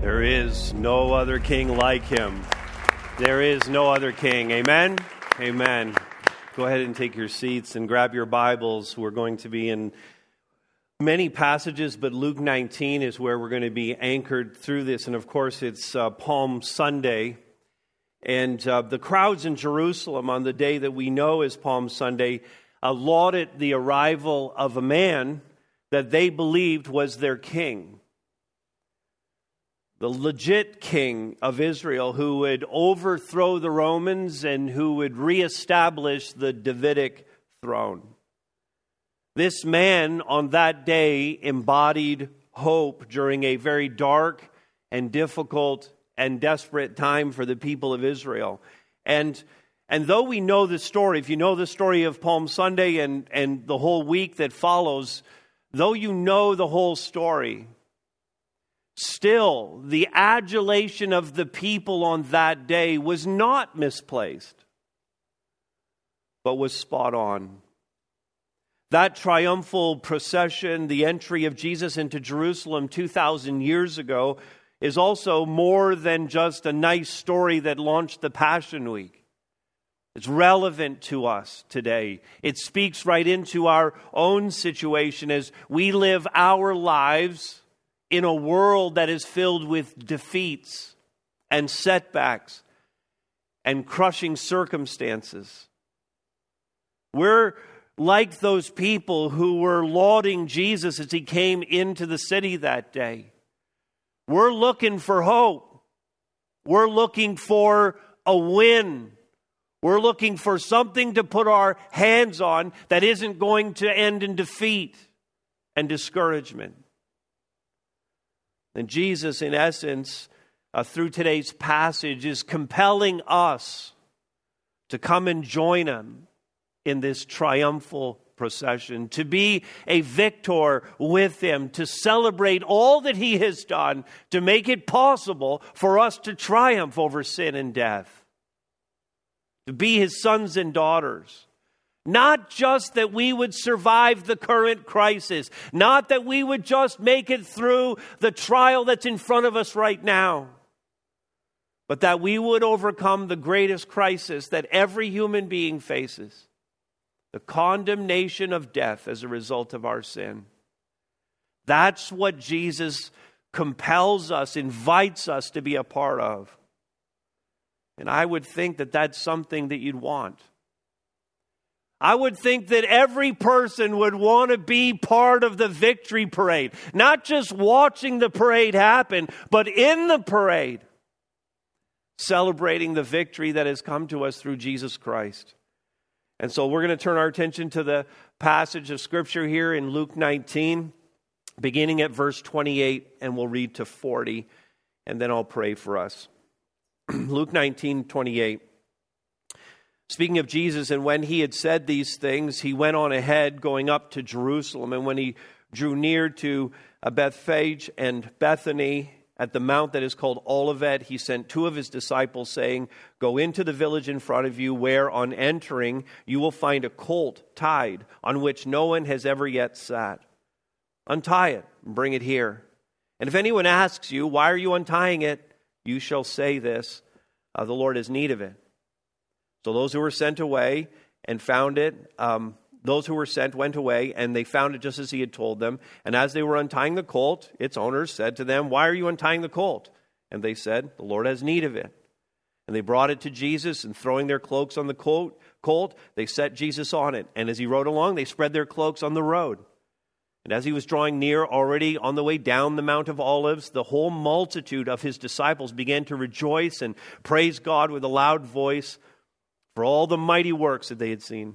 There is no other king like him. There is no other king. Amen? Amen. Go ahead and take your seats and grab your Bibles. We're going to be in many passages, but Luke 19 is where we're going to be anchored through this. And of course, it's uh, Palm Sunday. And uh, the crowds in Jerusalem on the day that we know as Palm Sunday uh, lauded the arrival of a man that they believed was their king the legit king of Israel who would overthrow the Romans and who would reestablish the Davidic throne. This man on that day embodied hope during a very dark and difficult and desperate time for the people of Israel. And and though we know the story, if you know the story of Palm Sunday and, and the whole week that follows, though you know the whole story, Still, the adulation of the people on that day was not misplaced, but was spot on. That triumphal procession, the entry of Jesus into Jerusalem 2,000 years ago, is also more than just a nice story that launched the Passion Week. It's relevant to us today. It speaks right into our own situation as we live our lives in a world that is filled with defeats and setbacks and crushing circumstances. We're like those people who were lauding Jesus as he came into the city that day. We're looking for hope. We're looking for a win. We're looking for something to put our hands on that isn't going to end in defeat and discouragement. And Jesus, in essence, uh, through today's passage, is compelling us to come and join him in this triumphal procession, to be a victor with him, to celebrate all that he has done, to make it possible for us to triumph over sin and death, to be his sons and daughters. Not just that we would survive the current crisis, not that we would just make it through the trial that's in front of us right now, but that we would overcome the greatest crisis that every human being faces the condemnation of death as a result of our sin. That's what Jesus compels us, invites us to be a part of. And I would think that that's something that you'd want. I would think that every person would want to be part of the victory parade, not just watching the parade happen, but in the parade, celebrating the victory that has come to us through Jesus Christ. And so we're going to turn our attention to the passage of Scripture here in Luke 19, beginning at verse 28, and we'll read to 40, and then I'll pray for us. Luke 19, 28. Speaking of Jesus, and when he had said these things, he went on ahead, going up to Jerusalem. And when he drew near to Bethphage and Bethany at the mount that is called Olivet, he sent two of his disciples, saying, Go into the village in front of you, where on entering you will find a colt tied, on which no one has ever yet sat. Untie it and bring it here. And if anyone asks you, Why are you untying it? you shall say this uh, The Lord has need of it. So those who were sent away and found it, um, those who were sent went away, and they found it just as he had told them. And as they were untying the colt, its owners said to them, Why are you untying the colt? And they said, The Lord has need of it. And they brought it to Jesus, and throwing their cloaks on the colt, colt, they set Jesus on it. And as he rode along, they spread their cloaks on the road. And as he was drawing near, already on the way down the Mount of Olives, the whole multitude of his disciples began to rejoice and praise God with a loud voice for all the mighty works that they had seen,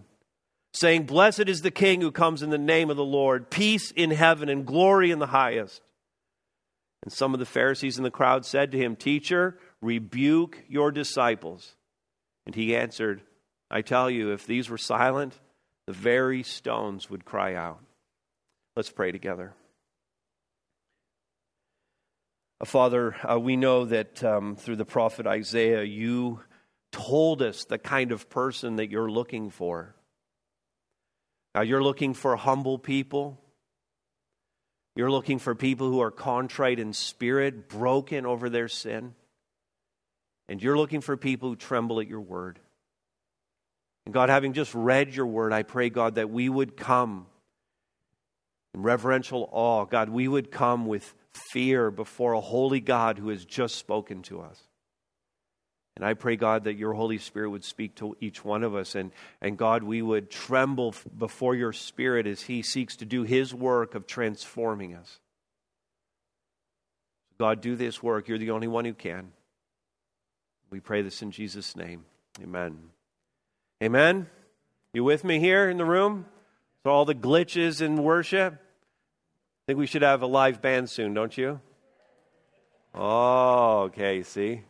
saying, Blessed is the King who comes in the name of the Lord, peace in heaven and glory in the highest. And some of the Pharisees in the crowd said to him, Teacher, rebuke your disciples. And he answered, I tell you, if these were silent, the very stones would cry out. Let's pray together. Uh, Father, uh, we know that um, through the prophet Isaiah, you told us the kind of person that you're looking for. Now, you're looking for humble people. You're looking for people who are contrite in spirit, broken over their sin. And you're looking for people who tremble at your word. And God, having just read your word, I pray, God, that we would come in reverential awe. God, we would come with fear before a holy God who has just spoken to us. And I pray, God, that your Holy Spirit would speak to each one of us. And, and God, we would tremble before your Spirit as he seeks to do his work of transforming us. God, do this work. You're the only one who can. We pray this in Jesus' name. Amen. Amen. You with me here in the room? So all the glitches in worship? I think we should have a live band soon, don't you? Oh, okay, see?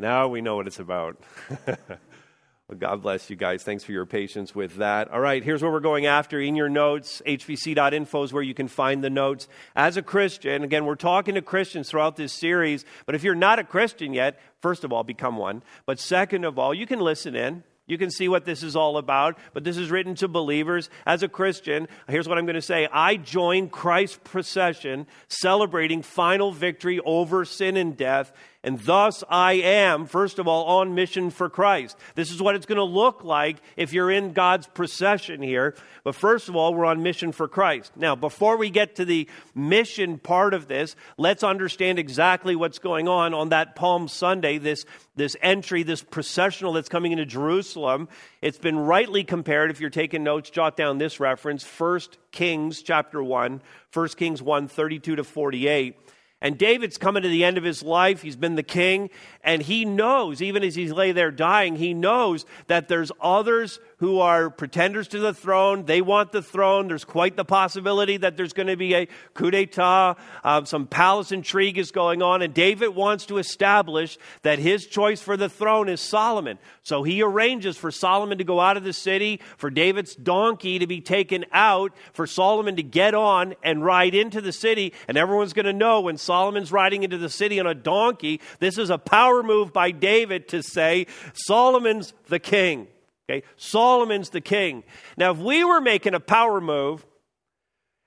Now we know what it's about. well, God bless you guys. Thanks for your patience with that. All right, here's what we're going after. In your notes, hvc.info is where you can find the notes. As a Christian, again, we're talking to Christians throughout this series, but if you're not a Christian yet, first of all, become one. But second of all, you can listen in. You can see what this is all about, but this is written to believers. As a Christian, here's what I'm going to say I join Christ's procession celebrating final victory over sin and death and thus I am, first of all, on mission for Christ. This is what it's going to look like if you're in God's procession here. But first of all, we're on mission for Christ. Now, before we get to the mission part of this, let's understand exactly what's going on on that Palm Sunday, this, this entry, this processional that's coming into Jerusalem. It's been rightly compared, if you're taking notes, jot down this reference, 1 Kings chapter 1, 1 Kings 1, 32 to 48 and David's coming to the end of his life. He's been the king, and he knows, even as he's lay there dying, he knows that there's others who are pretenders to the throne. They want the throne. There's quite the possibility that there's going to be a coup d'etat. Uh, some palace intrigue is going on, and David wants to establish that his choice for the throne is Solomon. So he arranges for Solomon to go out of the city, for David's donkey to be taken out, for Solomon to get on and ride into the city, and everyone's going to know when Solomon's riding into the city on a donkey, this is a power move by David to say, Solomon's the king. Okay? Solomon's the king. Now, if we were making a power move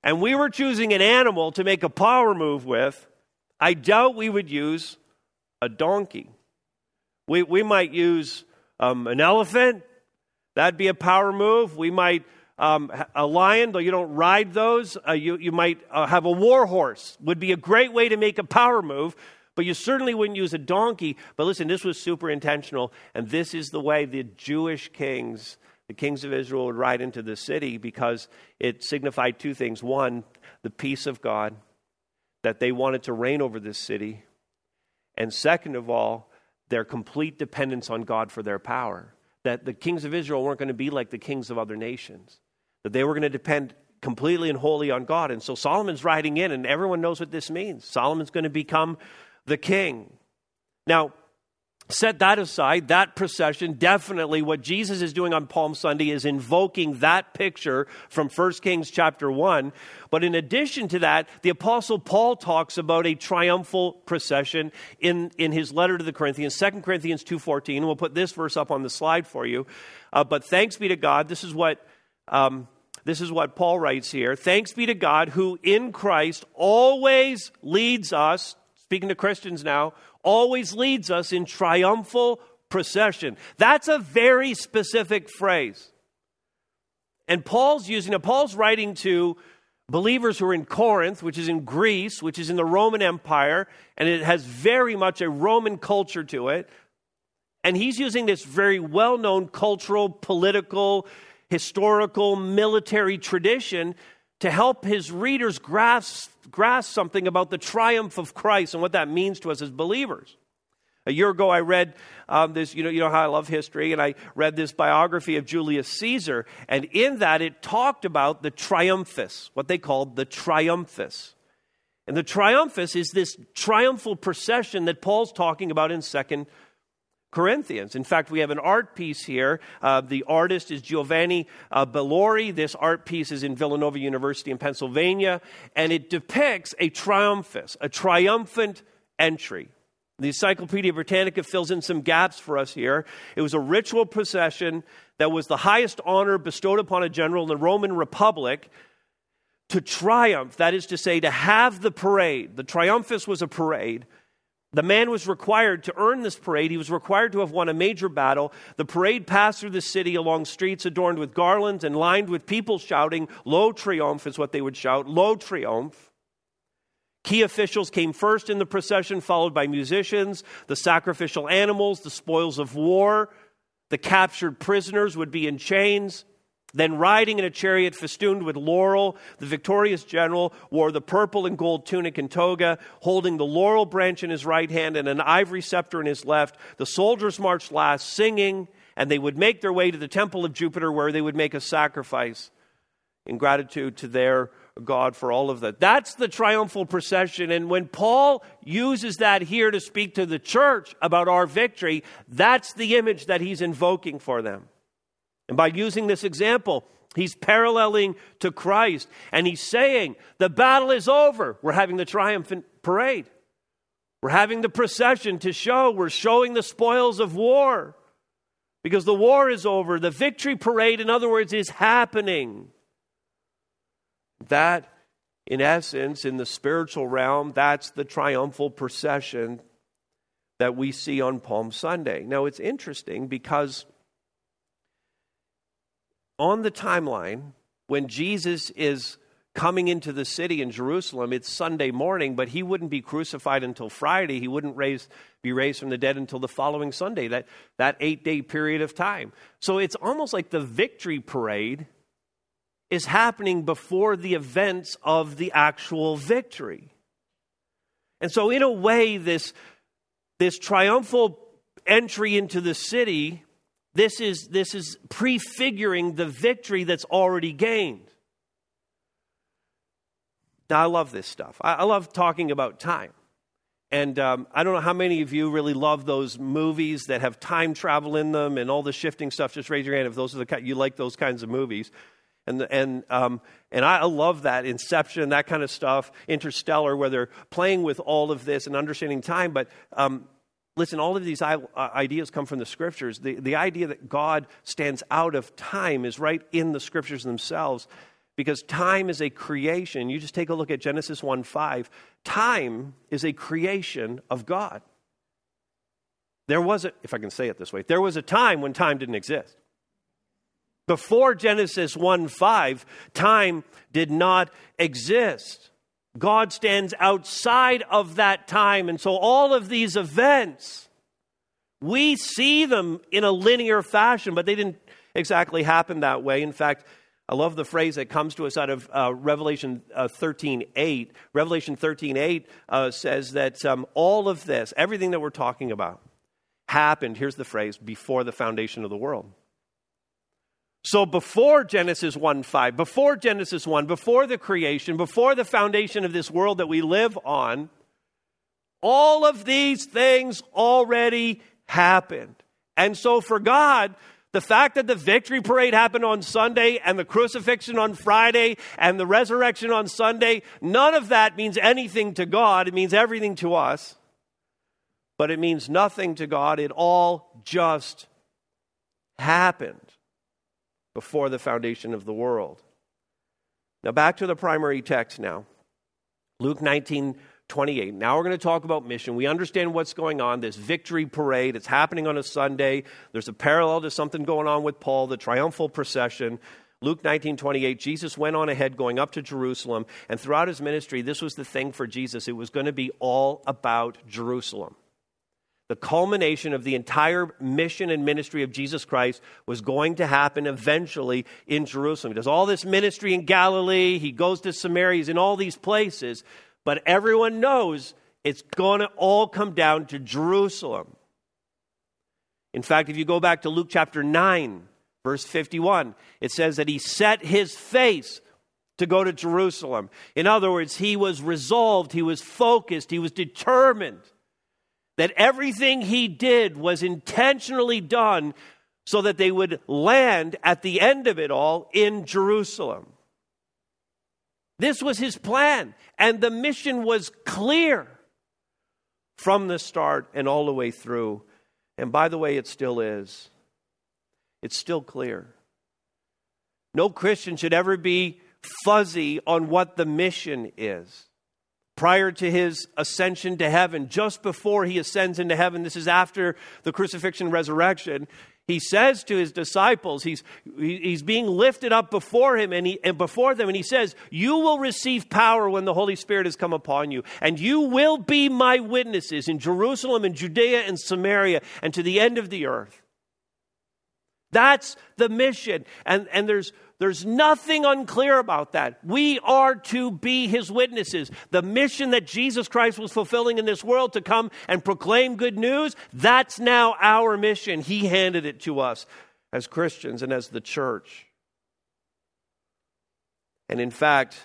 and we were choosing an animal to make a power move with, I doubt we would use a donkey. We, we might use um, an elephant. That'd be a power move. We might, um, a lion, though you don't ride those. Uh, you, you might uh, have a war horse, would be a great way to make a power move. But you certainly wouldn't use a donkey. But listen, this was super intentional, and this is the way the Jewish kings, the kings of Israel, would ride into the city because it signified two things. One, the peace of God, that they wanted to reign over this city. And second of all, their complete dependence on God for their power. That the kings of Israel weren't going to be like the kings of other nations, that they were going to depend completely and wholly on God. And so Solomon's riding in, and everyone knows what this means. Solomon's going to become the king. Now, set that aside, that procession, definitely what Jesus is doing on Palm Sunday is invoking that picture from 1 Kings chapter 1. But in addition to that, the Apostle Paul talks about a triumphal procession in, in his letter to the Corinthians, 2 Corinthians 2.14. We'll put this verse up on the slide for you. Uh, but thanks be to God, this is what... Um, this is what Paul writes here. Thanks be to God who in Christ always leads us speaking to Christians now, always leads us in triumphal procession. That's a very specific phrase. And Paul's using it. Paul's writing to believers who are in Corinth, which is in Greece, which is in the Roman Empire, and it has very much a Roman culture to it. And he's using this very well known cultural, political, historical, military tradition to help his readers grasp, grasp something about the triumph of Christ and what that means to us as believers. A year ago, I read um, this, you know, you know how I love history, and I read this biography of Julius Caesar, and in that it talked about the triumphus, what they called the triumphus. And the triumphus is this triumphal procession that Paul's talking about in Second Corinthians. In fact, we have an art piece here. Uh, the artist is Giovanni uh, Bellori. This art piece is in Villanova University in Pennsylvania, and it depicts a triumphus, a triumphant entry. The Encyclopedia Britannica fills in some gaps for us here. It was a ritual procession that was the highest honor bestowed upon a general in the Roman Republic to triumph, that is to say, to have the parade, the triumphus was a parade. The man was required to earn this parade. He was required to have won a major battle. The parade passed through the city along streets adorned with garlands and lined with people shouting, Lo triomphe is what they would shout, Lo triomphe. Key officials came first in the procession, followed by musicians, the sacrificial animals, the spoils of war. The captured prisoners would be in chains. Then, riding in a chariot festooned with laurel, the victorious general wore the purple and gold tunic and toga, holding the laurel branch in his right hand and an ivory scepter in his left. The soldiers marched last, singing, and they would make their way to the temple of Jupiter, where they would make a sacrifice in gratitude to their God for all of that. That's the triumphal procession. And when Paul uses that here to speak to the church about our victory, that's the image that he's invoking for them. And by using this example, he's paralleling to Christ and he's saying, the battle is over. We're having the triumphant parade. We're having the procession to show we're showing the spoils of war because the war is over. The victory parade, in other words, is happening. That, in essence, in the spiritual realm, that's the triumphal procession that we see on Palm Sunday. Now, it's interesting because on the timeline, when Jesus is coming into the city in Jerusalem, it's Sunday morning, but he wouldn't be crucified until Friday. He wouldn't raise, be raised from the dead until the following Sunday, that, that eight day period of time. So it's almost like the victory parade is happening before the events of the actual victory. And so, in a way, this, this triumphal entry into the city this is, this is prefiguring the victory that's already gained. Now, I love this stuff. I, I love talking about time. And um, I don't know how many of you really love those movies that have time travel in them and all the shifting stuff. Just raise your hand if those are the kind, you like those kinds of movies. And and um, and I love that Inception, that kind of stuff, Interstellar, where they're playing with all of this and understanding time. But um, listen, all of these uh, ideas come from the scriptures. The, the idea that God stands out of time is right in the scriptures themselves because time is a creation. You just take a look at Genesis 1 5. Time is a creation of God. There was a, if I can say it this way, there was a time when time didn't exist. Before Genesis 1 5, time did not exist. God stands outside of that time. And so all of these events, we see them in a linear fashion, but they didn't exactly happen that way. In fact, I love the phrase that comes to us out of uh, Revelation uh, 13 8. Revelation 13 8 uh, says that um, all of this, everything that we're talking about, happened, here's the phrase, before the foundation of the world. So before Genesis 1 5, before Genesis 1, before the creation, before the foundation of this world that we live on, all of these things already happened. And so for God, the fact that the victory parade happened on Sunday and the crucifixion on Friday and the resurrection on Sunday, none of that means anything to God. It means everything to us. But it means nothing to God. It all just happened before the foundation of the world. Now, back to the primary text now. Luke 19, 28. Now we're going to talk about mission. We understand what's going on, this victory parade. It's happening on a Sunday. There's a parallel to something going on with Paul, the triumphal procession. Luke 19, 28, Jesus went on ahead going up to Jerusalem, and throughout his ministry, this was the thing for Jesus. It was going to be all about Jerusalem the culmination of the entire mission and ministry of Jesus Christ was going to happen eventually in Jerusalem. He does all this ministry in Galilee, he goes to Samaria, he's in all these places, but everyone knows it's going to all come down to Jerusalem. In fact, if you go back to Luke chapter 9, verse 51, it says that he set his face to go to Jerusalem. In other words, he was resolved, he was focused, he was determined that everything he did was intentionally done so that they would land at the end of it all in Jerusalem. This was his plan, and the mission was clear from the start and all the way through. And by the way, it still is. It's still clear. No Christian should ever be fuzzy on what the mission is. Prior to his ascension to heaven, just before he ascends into heaven, this is after the crucifixion resurrection, he says to his disciples, he's, he's being lifted up before him and, he, and before them, and he says, You will receive power when the Holy Spirit has come upon you, and you will be my witnesses in Jerusalem and Judea and Samaria and to the end of the earth. That's the mission. And, and there's, there's nothing unclear about that. We are to be his witnesses. The mission that Jesus Christ was fulfilling in this world to come and proclaim good news, that's now our mission. He handed it to us as Christians and as the church. And in fact,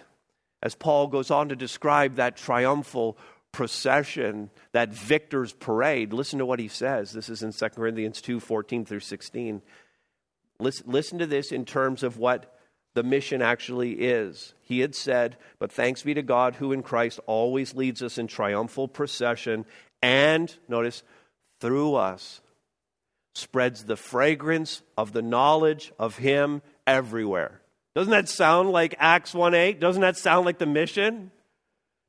as Paul goes on to describe that triumphal procession, that victor's parade, listen to what he says. This is in 2 Corinthians 2 14 through 16. Listen, listen to this in terms of what the mission actually is. He had said, But thanks be to God who in Christ always leads us in triumphal procession and, notice, through us spreads the fragrance of the knowledge of Him everywhere. Doesn't that sound like Acts 1 8? Doesn't that sound like the mission?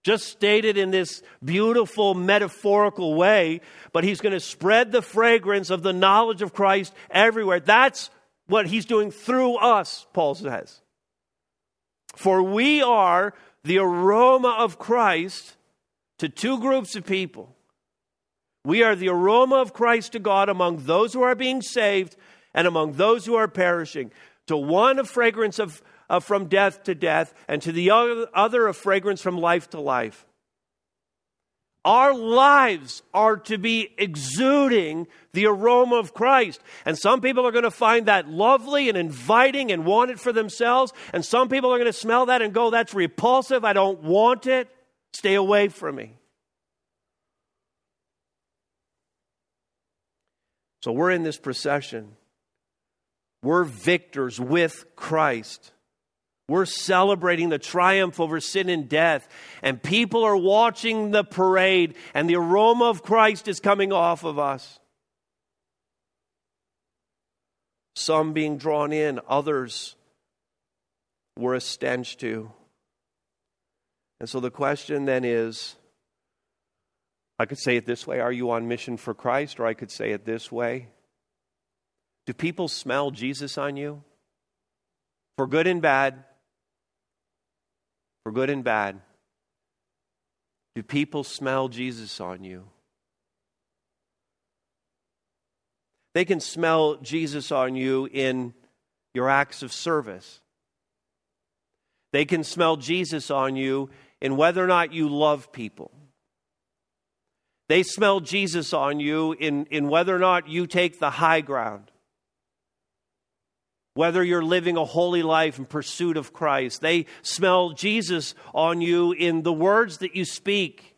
Just stated in this beautiful metaphorical way, but he's going to spread the fragrance of the knowledge of Christ everywhere. That's what he's doing through us, Paul says. For we are the aroma of Christ to two groups of people. We are the aroma of Christ to God among those who are being saved and among those who are perishing. To one, a fragrance of, of from death to death, and to the other, a fragrance from life to life. Our lives are to be exuding the aroma of Christ. And some people are going to find that lovely and inviting and want it for themselves. And some people are going to smell that and go, that's repulsive. I don't want it. Stay away from me. So we're in this procession. We're victors with Christ. We're celebrating the triumph over sin and death, and people are watching the parade, and the aroma of Christ is coming off of us. Some being drawn in, others were a stench to. And so the question then is I could say it this way Are you on mission for Christ? Or I could say it this way Do people smell Jesus on you? For good and bad, for good and bad? Do people smell Jesus on you? They can smell Jesus on you in your acts of service. They can smell Jesus on you in whether or not you love people. They smell Jesus on you in, in whether or not you take the high ground whether you're living a holy life in pursuit of Christ. They smell Jesus on you in the words that you speak.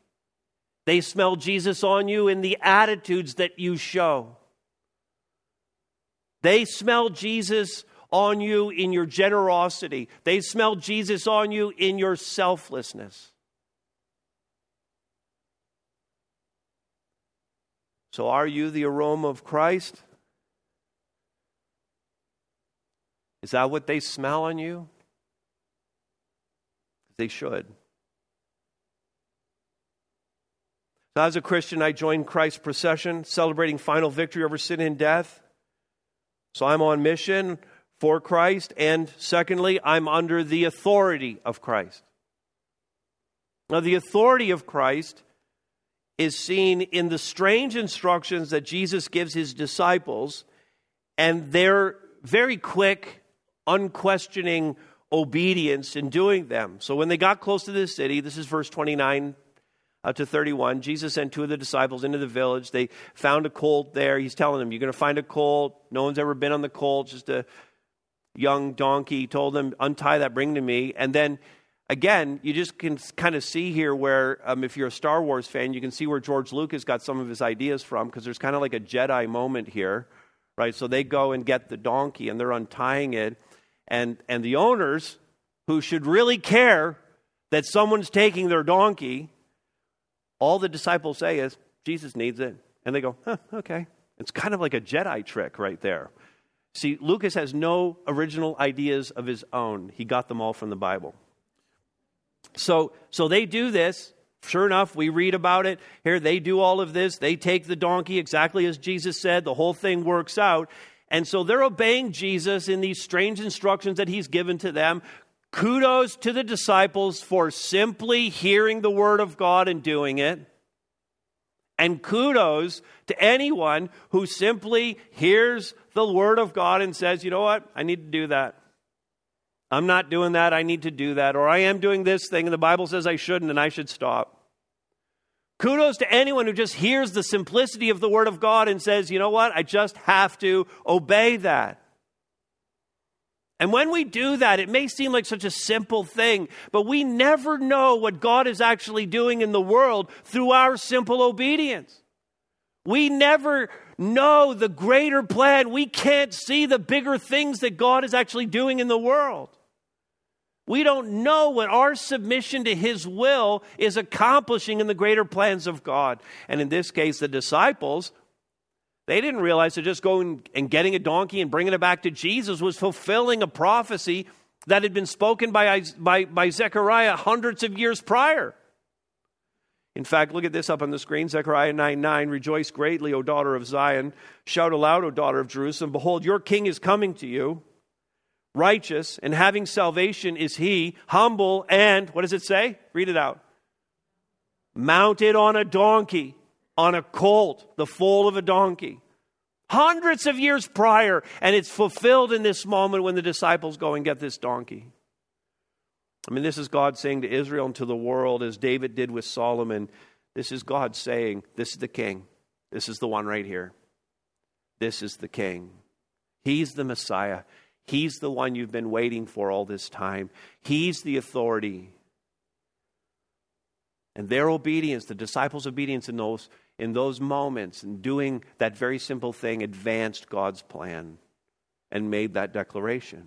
They smell Jesus on you in the attitudes that you show. They smell Jesus on you in your generosity. They smell Jesus on you in your selflessness. So, are you the aroma of Christ? Is that what they smell on you? They should. So, as a Christian, I joined Christ's procession, celebrating final victory over sin and death. So, I'm on mission for Christ. And secondly, I'm under the authority of Christ. Now, the authority of Christ is seen in the strange instructions that Jesus gives his disciples, and they're very quick unquestioning obedience in doing them. So when they got close to the city, this is verse 29 uh, to 31, Jesus sent two of the disciples into the village. They found a colt there. He's telling them, You're going to find a colt. No one's ever been on the colt, just a young donkey. He told them, Untie that, bring to me. And then again, you just can kind of see here where, um, if you're a Star Wars fan, you can see where George Lucas got some of his ideas from because there's kind of like a Jedi moment here, right? So they go and get the donkey and they're untying it. And, and the owners, who should really care that someone's taking their donkey, all the disciples say is, Jesus needs it. And they go, huh, okay. It's kind of like a Jedi trick right there. See, Lucas has no original ideas of his own. He got them all from the Bible. So, so they do this. Sure enough, we read about it. Here, they do all of this. They take the donkey exactly as Jesus said. The whole thing works out. And so they're obeying Jesus in these strange instructions that he's given to them. Kudos to the disciples for simply hearing the word of God and doing it. And kudos to anyone who simply hears the word of God and says, you know what, I need to do that. I'm not doing that, I need to do that. Or I am doing this thing and the Bible says I shouldn't and I should stop. Kudos to anyone who just hears the simplicity of the Word of God and says, you know what, I just have to obey that. And when we do that, it may seem like such a simple thing, but we never know what God is actually doing in the world through our simple obedience. We never know the greater plan. We can't see the bigger things that God is actually doing in the world. We don't know what our submission to His will is accomplishing in the greater plans of God. And in this case, the disciples, they didn't realize that just going and getting a donkey and bringing it back to Jesus was fulfilling a prophecy that had been spoken by, by, by Zechariah hundreds of years prior. In fact, look at this up on the screen Zechariah 9 9. Rejoice greatly, O daughter of Zion. Shout aloud, O daughter of Jerusalem. Behold, your king is coming to you righteous and having salvation is he, humble and, what does it say? Read it out. Mounted on a donkey, on a colt, the foal of a donkey. Hundreds of years prior, and it's fulfilled in this moment when the disciples go and get this donkey. I mean, this is God saying to Israel and to the world, as David did with Solomon, this is God saying, This is the king. This is the one right here. This is the king. He's the Messiah. He's the one you've been waiting for all this time. He's the authority. And their obedience, the disciples' obedience in those, in those moments, and doing that very simple thing, advanced God's plan and made that declaration.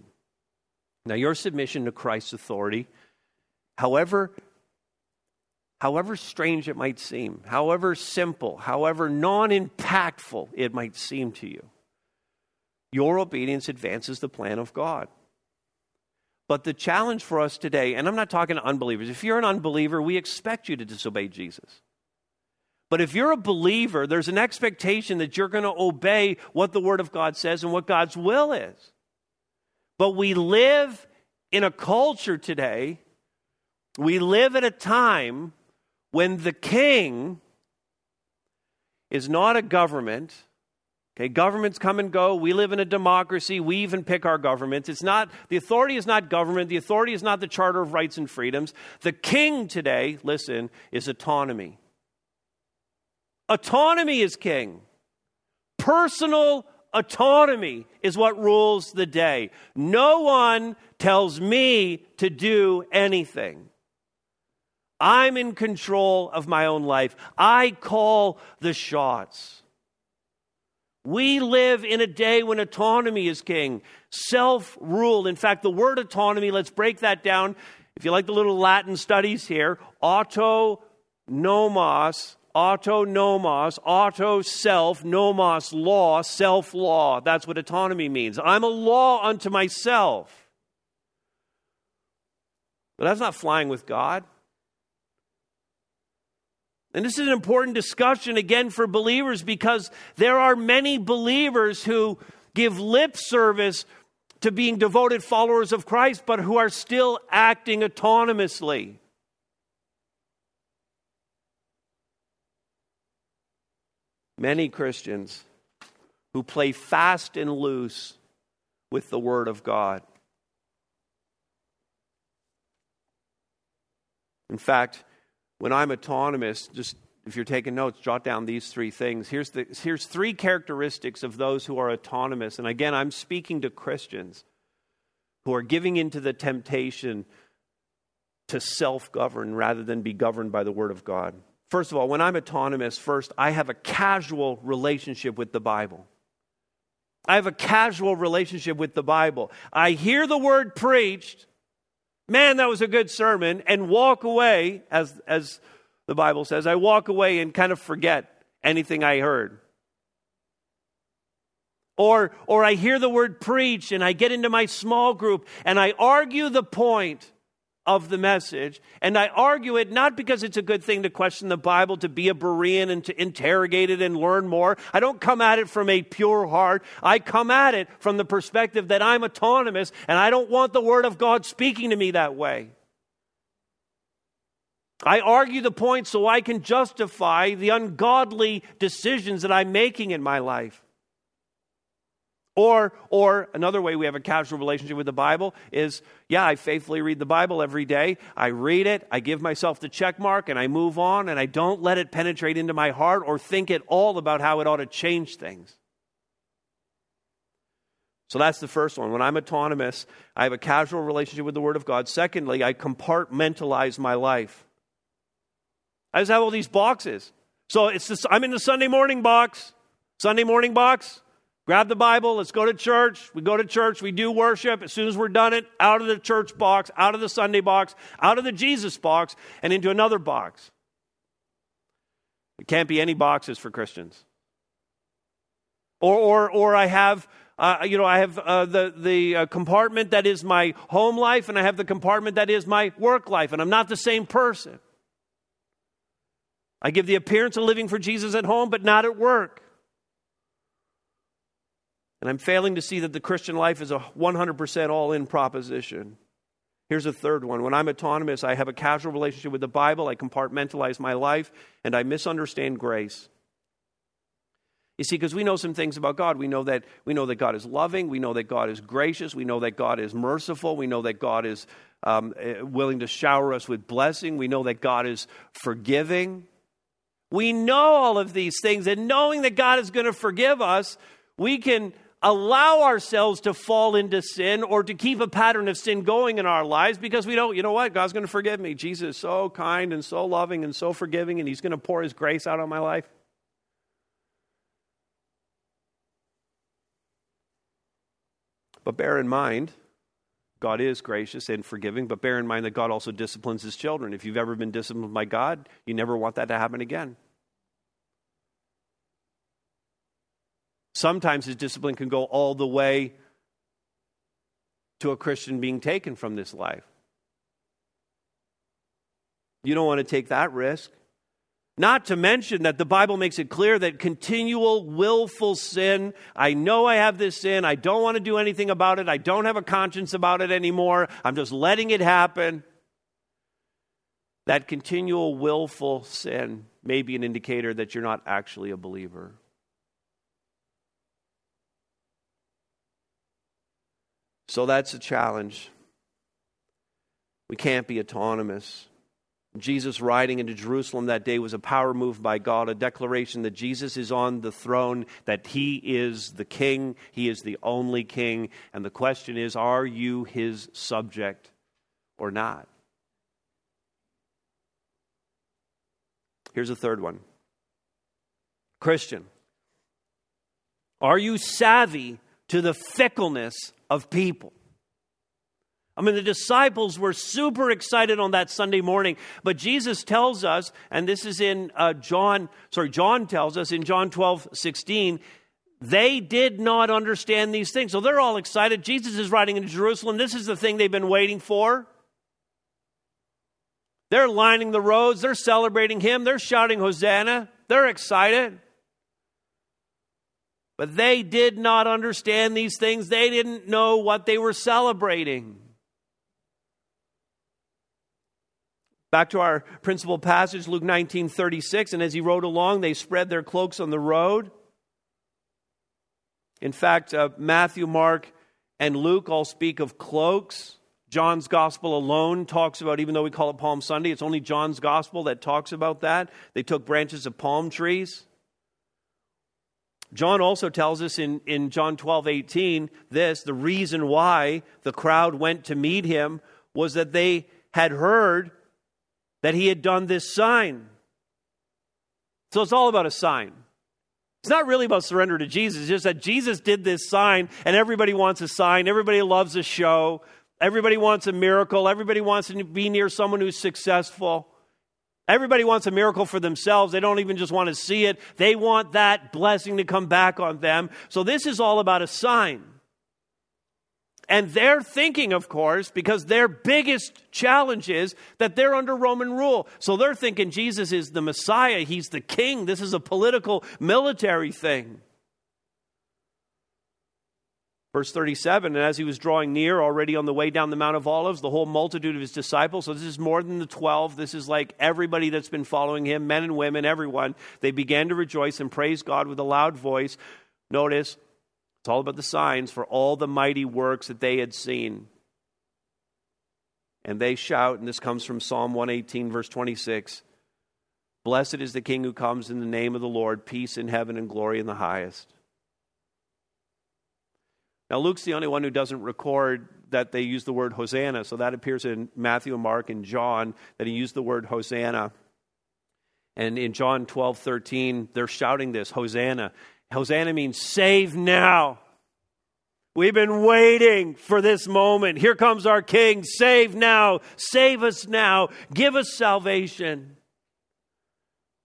Now, your submission to Christ's authority, however, however strange it might seem, however simple, however non impactful it might seem to you, your obedience advances the plan of God. But the challenge for us today, and I'm not talking to unbelievers, if you're an unbeliever, we expect you to disobey Jesus. But if you're a believer, there's an expectation that you're going to obey what the Word of God says and what God's will is. But we live in a culture today, we live at a time when the king is not a government Okay, governments come and go. We live in a democracy. We even pick our governments. It's not the authority is not government. The authority is not the Charter of Rights and Freedoms. The king today, listen, is autonomy. Autonomy is king. Personal autonomy is what rules the day. No one tells me to do anything. I'm in control of my own life. I call the shots. We live in a day when autonomy is king, self rule. In fact, the word autonomy, let's break that down. If you like the little Latin studies here, auto nomos, auto nomos, auto self, nomos law, self law. That's what autonomy means. I'm a law unto myself. But that's not flying with God. And this is an important discussion again for believers because there are many believers who give lip service to being devoted followers of Christ, but who are still acting autonomously. Many Christians who play fast and loose with the Word of God. In fact, when I'm autonomous, just if you're taking notes, jot down these three things. Here's, the, here's three characteristics of those who are autonomous. And again, I'm speaking to Christians who are giving into the temptation to self govern rather than be governed by the Word of God. First of all, when I'm autonomous, first, I have a casual relationship with the Bible. I have a casual relationship with the Bible. I hear the word preached, man, that was a good sermon, and walk away, as, as the Bible says, I walk away and kind of forget anything I heard. Or, or I hear the word preach and I get into my small group and I argue the point of the message. And I argue it not because it's a good thing to question the Bible, to be a Berean and to interrogate it and learn more. I don't come at it from a pure heart. I come at it from the perspective that I'm autonomous and I don't want the Word of God speaking to me that way. I argue the point so I can justify the ungodly decisions that I'm making in my life. Or, or another way we have a casual relationship with the Bible is, yeah, I faithfully read the Bible every day. I read it, I give myself the check mark, and I move on, and I don't let it penetrate into my heart or think at all about how it ought to change things. So that's the first one. When I'm autonomous, I have a casual relationship with the Word of God. Secondly, I compartmentalize my life. I just have all these boxes. So it's this, I'm in the Sunday morning box. Sunday morning box. Grab the Bible, let's go to church. We go to church, we do worship. As soon as we're done it, out of the church box, out of the Sunday box, out of the Jesus box, and into another box. It can't be any boxes for Christians. Or, or, or I have, uh, you know, I have uh, the, the uh, compartment that is my home life, and I have the compartment that is my work life, and I'm not the same person. I give the appearance of living for Jesus at home, but not at work. And I'm failing to see that the Christian life is a 100% all in proposition. Here's a third one. When I'm autonomous, I have a casual relationship with the Bible, I compartmentalize my life, and I misunderstand grace. You see, because we know some things about God. We know that we know that God is loving. We know that God is gracious. We know that God is merciful. We know that God is um, eh, willing to shower us with blessing. We know that God is forgiving. We know all of these things, and knowing that God is going to forgive us, we can allow ourselves to fall into sin or to keep a pattern of sin going in our lives because we don't, you know what? God's going to forgive me. Jesus is so kind and so loving and so forgiving, and He's going to pour His grace out on my life. But bear in mind, God is gracious and forgiving, but bear in mind that God also disciplines His children. If you've ever been disciplined by God, you never want that to happen again. Sometimes his discipline can go all the way to a Christian being taken from this life. You don't want to take that risk. Not to mention that the Bible makes it clear that continual willful sin, I know I have this sin, I don't want to do anything about it, I don't have a conscience about it anymore, I'm just letting it happen. That continual willful sin may be an indicator that you're not actually a believer. So that's a challenge. We can't be autonomous. Jesus riding into Jerusalem that day was a power move by God, a declaration that Jesus is on the throne, that he is the king, he is the only king. And the question is are you his subject or not? Here's a third one Christian, are you savvy to the fickleness of people. I mean, the disciples were super excited on that Sunday morning, but Jesus tells us, and this is in uh, John, sorry, John tells us in John 12, 16, they did not understand these things. So they're all excited. Jesus is riding into Jerusalem. This is the thing they've been waiting for. They're lining the roads, they're celebrating him, they're shouting Hosanna, they're excited. But they did not understand these things. They didn't know what they were celebrating. Back to our principal passage, Luke 19 36. And as he rode along, they spread their cloaks on the road. In fact, uh, Matthew, Mark, and Luke all speak of cloaks. John's gospel alone talks about, even though we call it Palm Sunday, it's only John's gospel that talks about that. They took branches of palm trees. John also tells us in, in John 12, 18, this the reason why the crowd went to meet him was that they had heard that he had done this sign. So it's all about a sign. It's not really about surrender to Jesus, it's just that Jesus did this sign, and everybody wants a sign. Everybody loves a show. Everybody wants a miracle. Everybody wants to be near someone who's successful. Everybody wants a miracle for themselves. They don't even just want to see it. They want that blessing to come back on them. So this is all about a sign. And they're thinking, of course, because their biggest challenge is that they're under Roman rule. So they're thinking Jesus is the Messiah, he's the king. This is a political, military thing. Verse 37 And as he was drawing near, already on the way down the Mount of Olives, the whole multitude of his disciples, so this is more than the 12, this is like everybody that's been following him, men and women, everyone, they began to rejoice and praise God with a loud voice. Notice, it's all about the signs for all the mighty works that they had seen. And they shout, and this comes from Psalm 118, verse 26 Blessed is the King who comes in the name of the Lord, peace in heaven and glory in the highest. Now, Luke's the only one who doesn't record that they use the word Hosanna. So that appears in Matthew, Mark, and John that he used the word Hosanna. And in John 12, 13, they're shouting this Hosanna. Hosanna means save now. We've been waiting for this moment. Here comes our King. Save now. Save us now. Give us salvation.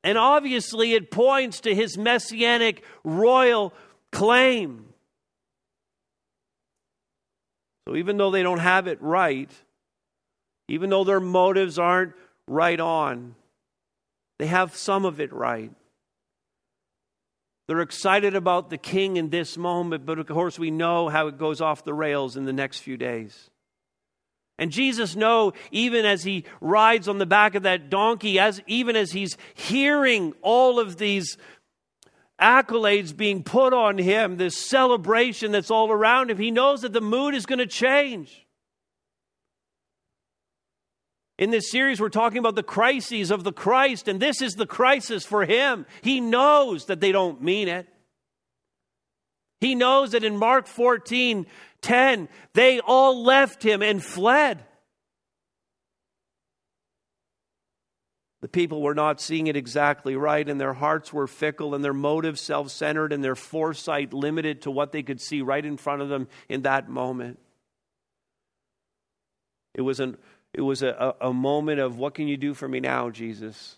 And obviously, it points to his messianic royal claim. So even though they don't have it right, even though their motives aren't right on, they have some of it right. They're excited about the king in this moment, but of course we know how it goes off the rails in the next few days. And Jesus know even as he rides on the back of that donkey as even as he's hearing all of these accolades being put on him, this celebration that's all around him, he knows that the mood is going to change. In this series, we're talking about the crises of the Christ, and this is the crisis for him. He knows that they don't mean it. He knows that in Mark 14 10, they all left him and fled. The people were not seeing it exactly right, and their hearts were fickle, and their motives self centered, and their foresight limited to what they could see right in front of them in that moment. It was, an, it was a, a moment of, What can you do for me now, Jesus?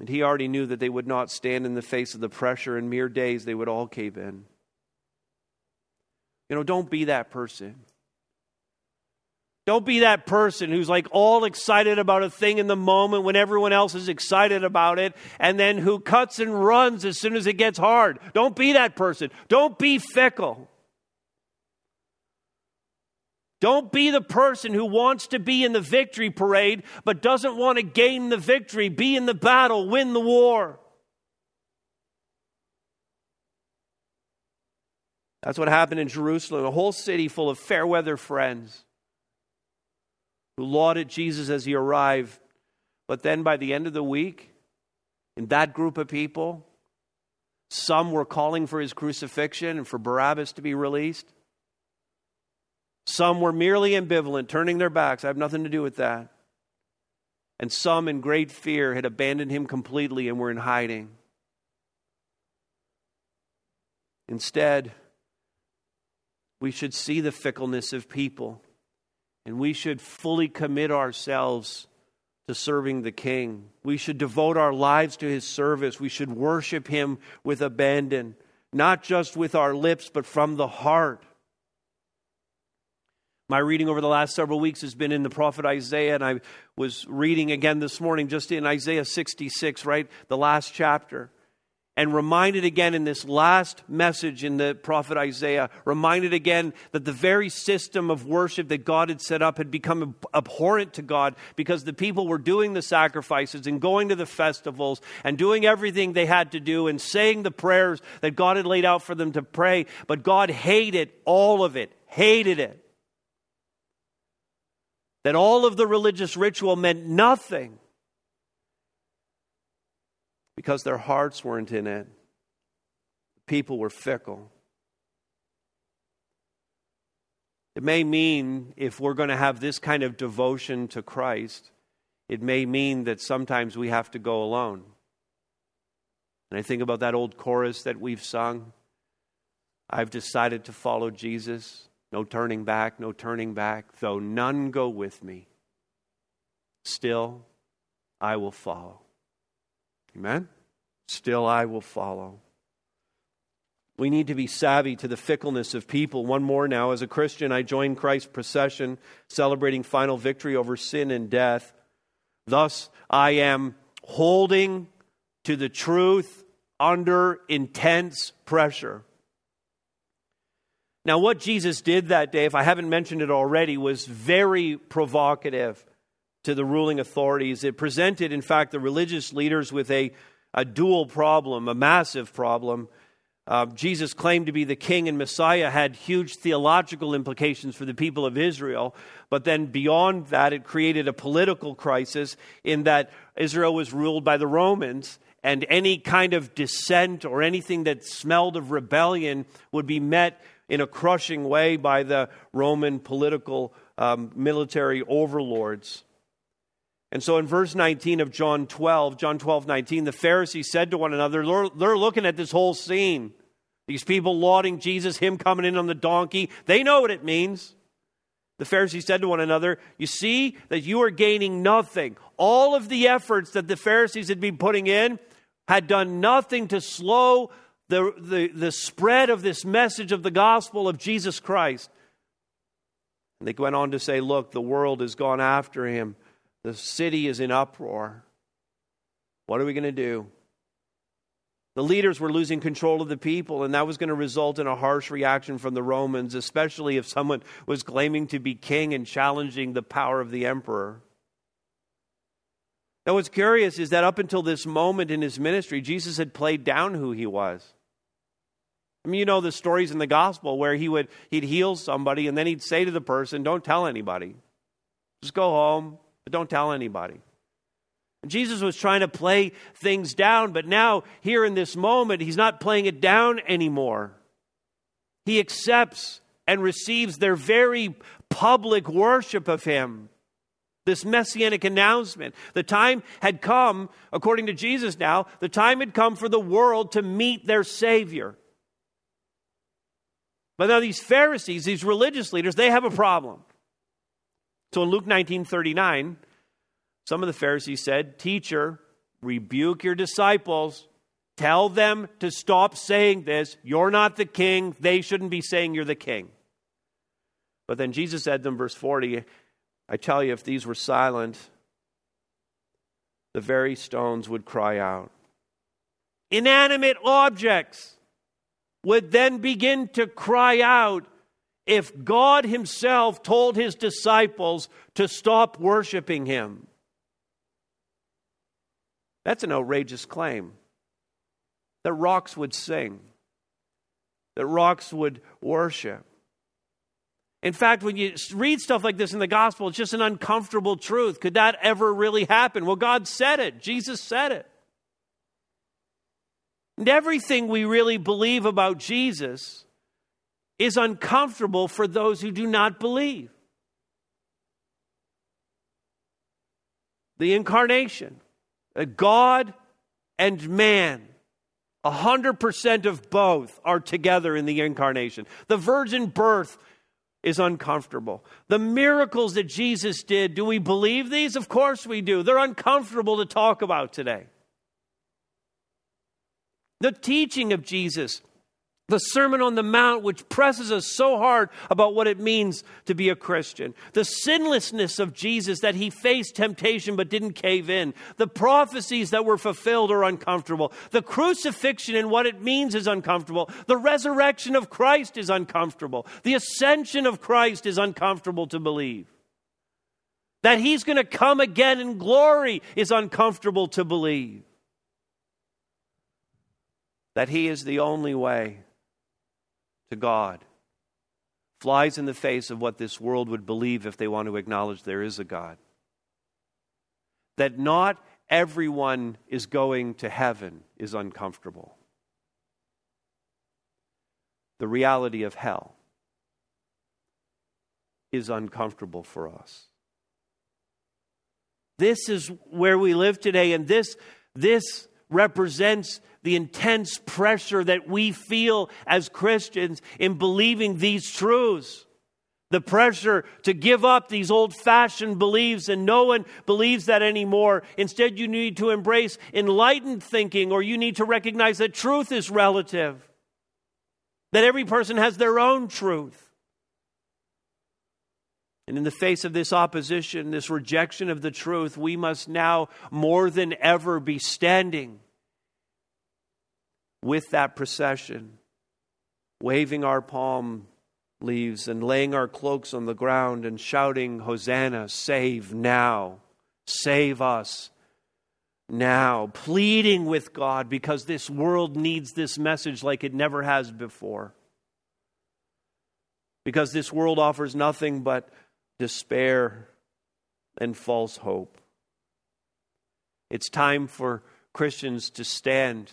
And he already knew that they would not stand in the face of the pressure. In mere days, they would all cave in. You know, don't be that person. Don't be that person who's like all excited about a thing in the moment when everyone else is excited about it and then who cuts and runs as soon as it gets hard. Don't be that person. Don't be fickle. Don't be the person who wants to be in the victory parade but doesn't want to gain the victory, be in the battle, win the war. That's what happened in Jerusalem, a whole city full of fair weather friends who lauded Jesus as he arrived. But then by the end of the week, in that group of people, some were calling for his crucifixion and for Barabbas to be released. Some were merely ambivalent, turning their backs. I have nothing to do with that. And some, in great fear, had abandoned him completely and were in hiding. Instead, we should see the fickleness of people and we should fully commit ourselves to serving the King. We should devote our lives to his service. We should worship him with abandon, not just with our lips, but from the heart. My reading over the last several weeks has been in the prophet Isaiah, and I was reading again this morning just in Isaiah 66, right? The last chapter and reminded again in this last message in the prophet Isaiah, reminded again that the very system of worship that God had set up had become abhorrent to God because the people were doing the sacrifices and going to the festivals and doing everything they had to do and saying the prayers that God had laid out for them to pray. But God hated all of it, hated it. That all of the religious ritual meant nothing because their hearts weren't in it. People were fickle. It may mean, if we're going to have this kind of devotion to Christ, it may mean that sometimes we have to go alone. And I think about that old chorus that we've sung I've decided to follow Jesus. No turning back, no turning back, though none go with me. still I will follow. Amen? Still I will follow. We need to be savvy to the fickleness of people. One more now. As a Christian, I join Christ's procession celebrating final victory over sin and death. Thus, I am holding to the truth under intense pressure. Now, what Jesus did that day, if I haven't mentioned it already, was very provocative to the ruling authorities. It presented, in fact, the religious leaders with a, a dual problem, a massive problem. Uh, Jesus claimed to be the king and Messiah had huge theological implications for the people of Israel. But then beyond that, it created a political crisis in that Israel was ruled by the Romans, and any kind of dissent or anything that smelled of rebellion would be met in a crushing way by the Roman political um, military overlords. And so in verse 19 of John 12, John 12, 19, the Pharisees said to one another, they're, looking at this whole scene. These people lauding Jesus, him coming in on the donkey, they know what it means. The Pharisees said to one another, You see that you are gaining nothing. All of the efforts that the Pharisees had been putting in had done nothing to slow the, the, the spread of this message of the gospel of Jesus Christ. And they went on to say, Look, the world has gone after him, the city is in uproar. What are we going to do? The leaders were losing control of the people, and that was going to result in a harsh reaction from the Romans, especially if someone was claiming to be king and challenging the power of the emperor. Now, what's curious is that up until this moment in his ministry, Jesus had played down who he was. I mean, you know the stories in the gospel where he would he'd heal somebody and then he'd say to the person, "Don't tell anybody. Just go home, but don't tell anybody." Jesus was trying to play things down, but now, here in this moment, he's not playing it down anymore. He accepts and receives their very public worship of him. This messianic announcement. The time had come, according to Jesus now, the time had come for the world to meet their Savior. But now, these Pharisees, these religious leaders, they have a problem. So in Luke 19 39, some of the Pharisees said, Teacher, rebuke your disciples. Tell them to stop saying this. You're not the king. They shouldn't be saying you're the king. But then Jesus said to them, verse 40, I tell you, if these were silent, the very stones would cry out. Inanimate objects would then begin to cry out if God Himself told His disciples to stop worshiping Him. That's an outrageous claim. That rocks would sing, that rocks would worship. In fact, when you read stuff like this in the gospel, it's just an uncomfortable truth. Could that ever really happen? Well, God said it, Jesus said it. And everything we really believe about Jesus is uncomfortable for those who do not believe. The incarnation, God and man, 100% of both are together in the incarnation. The virgin birth is uncomfortable. The miracles that Jesus did, do we believe these? Of course we do. They're uncomfortable to talk about today. The teaching of Jesus the Sermon on the Mount, which presses us so hard about what it means to be a Christian. The sinlessness of Jesus, that he faced temptation but didn't cave in. The prophecies that were fulfilled are uncomfortable. The crucifixion and what it means is uncomfortable. The resurrection of Christ is uncomfortable. The ascension of Christ is uncomfortable to believe. That he's going to come again in glory is uncomfortable to believe. That he is the only way to God flies in the face of what this world would believe if they want to acknowledge there is a God. That not everyone is going to heaven is uncomfortable. The reality of hell is uncomfortable for us. This is where we live today, and this, this represents the intense pressure that we feel as Christians in believing these truths. the pressure to give up these old fashioned beliefs, and no one believes that anymore. Instead, you need to embrace enlightened thinking, or you need to recognize that truth is relative, that every person has their own truth. And in the face of this opposition, this rejection of the truth, we must now more than ever be standing with that procession, waving our palm leaves and laying our cloaks on the ground and shouting, Hosanna, save now, save us now, pleading with God because this world needs this message like it never has before. Because this world offers nothing but despair and false hope. It's time for Christians to stand,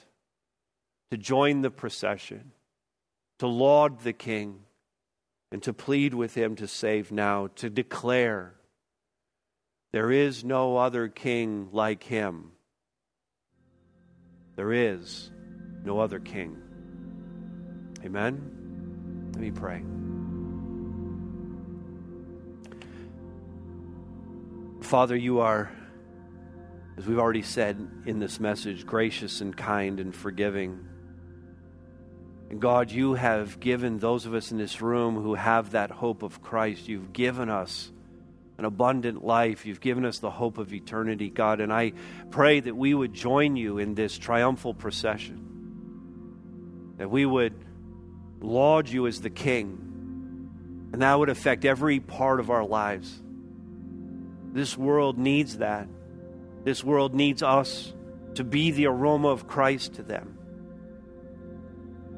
to join the procession, to laud the King and to plead with him to save now, to declare there is no other king like him. There is no other king. Amen? Let me pray. Father, you are, as we've already said in this message, gracious and kind and forgiving. And God, you have given those of us in this room who have that hope of Christ, you've given us an abundant life. You've given us the hope of eternity, God. And I pray that we would join you in this triumphal procession, that we would laud you as the King, and that would affect every part of our lives. This world needs that. This world needs us to be the aroma of Christ to them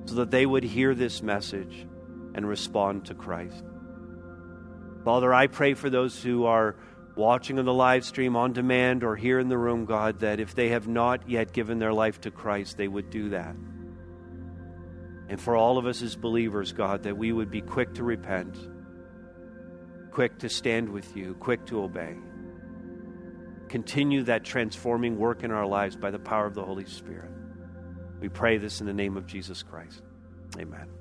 so that they would hear this message and respond to Christ. Father, I pray for those who are watching on the live stream on demand or here in the room, God, that if they have not yet given their life to Christ, they would do that. And for all of us as believers, God, that we would be quick to repent, quick to stand with you, quick to obey. Continue that transforming work in our lives by the power of the Holy Spirit. We pray this in the name of Jesus Christ. Amen.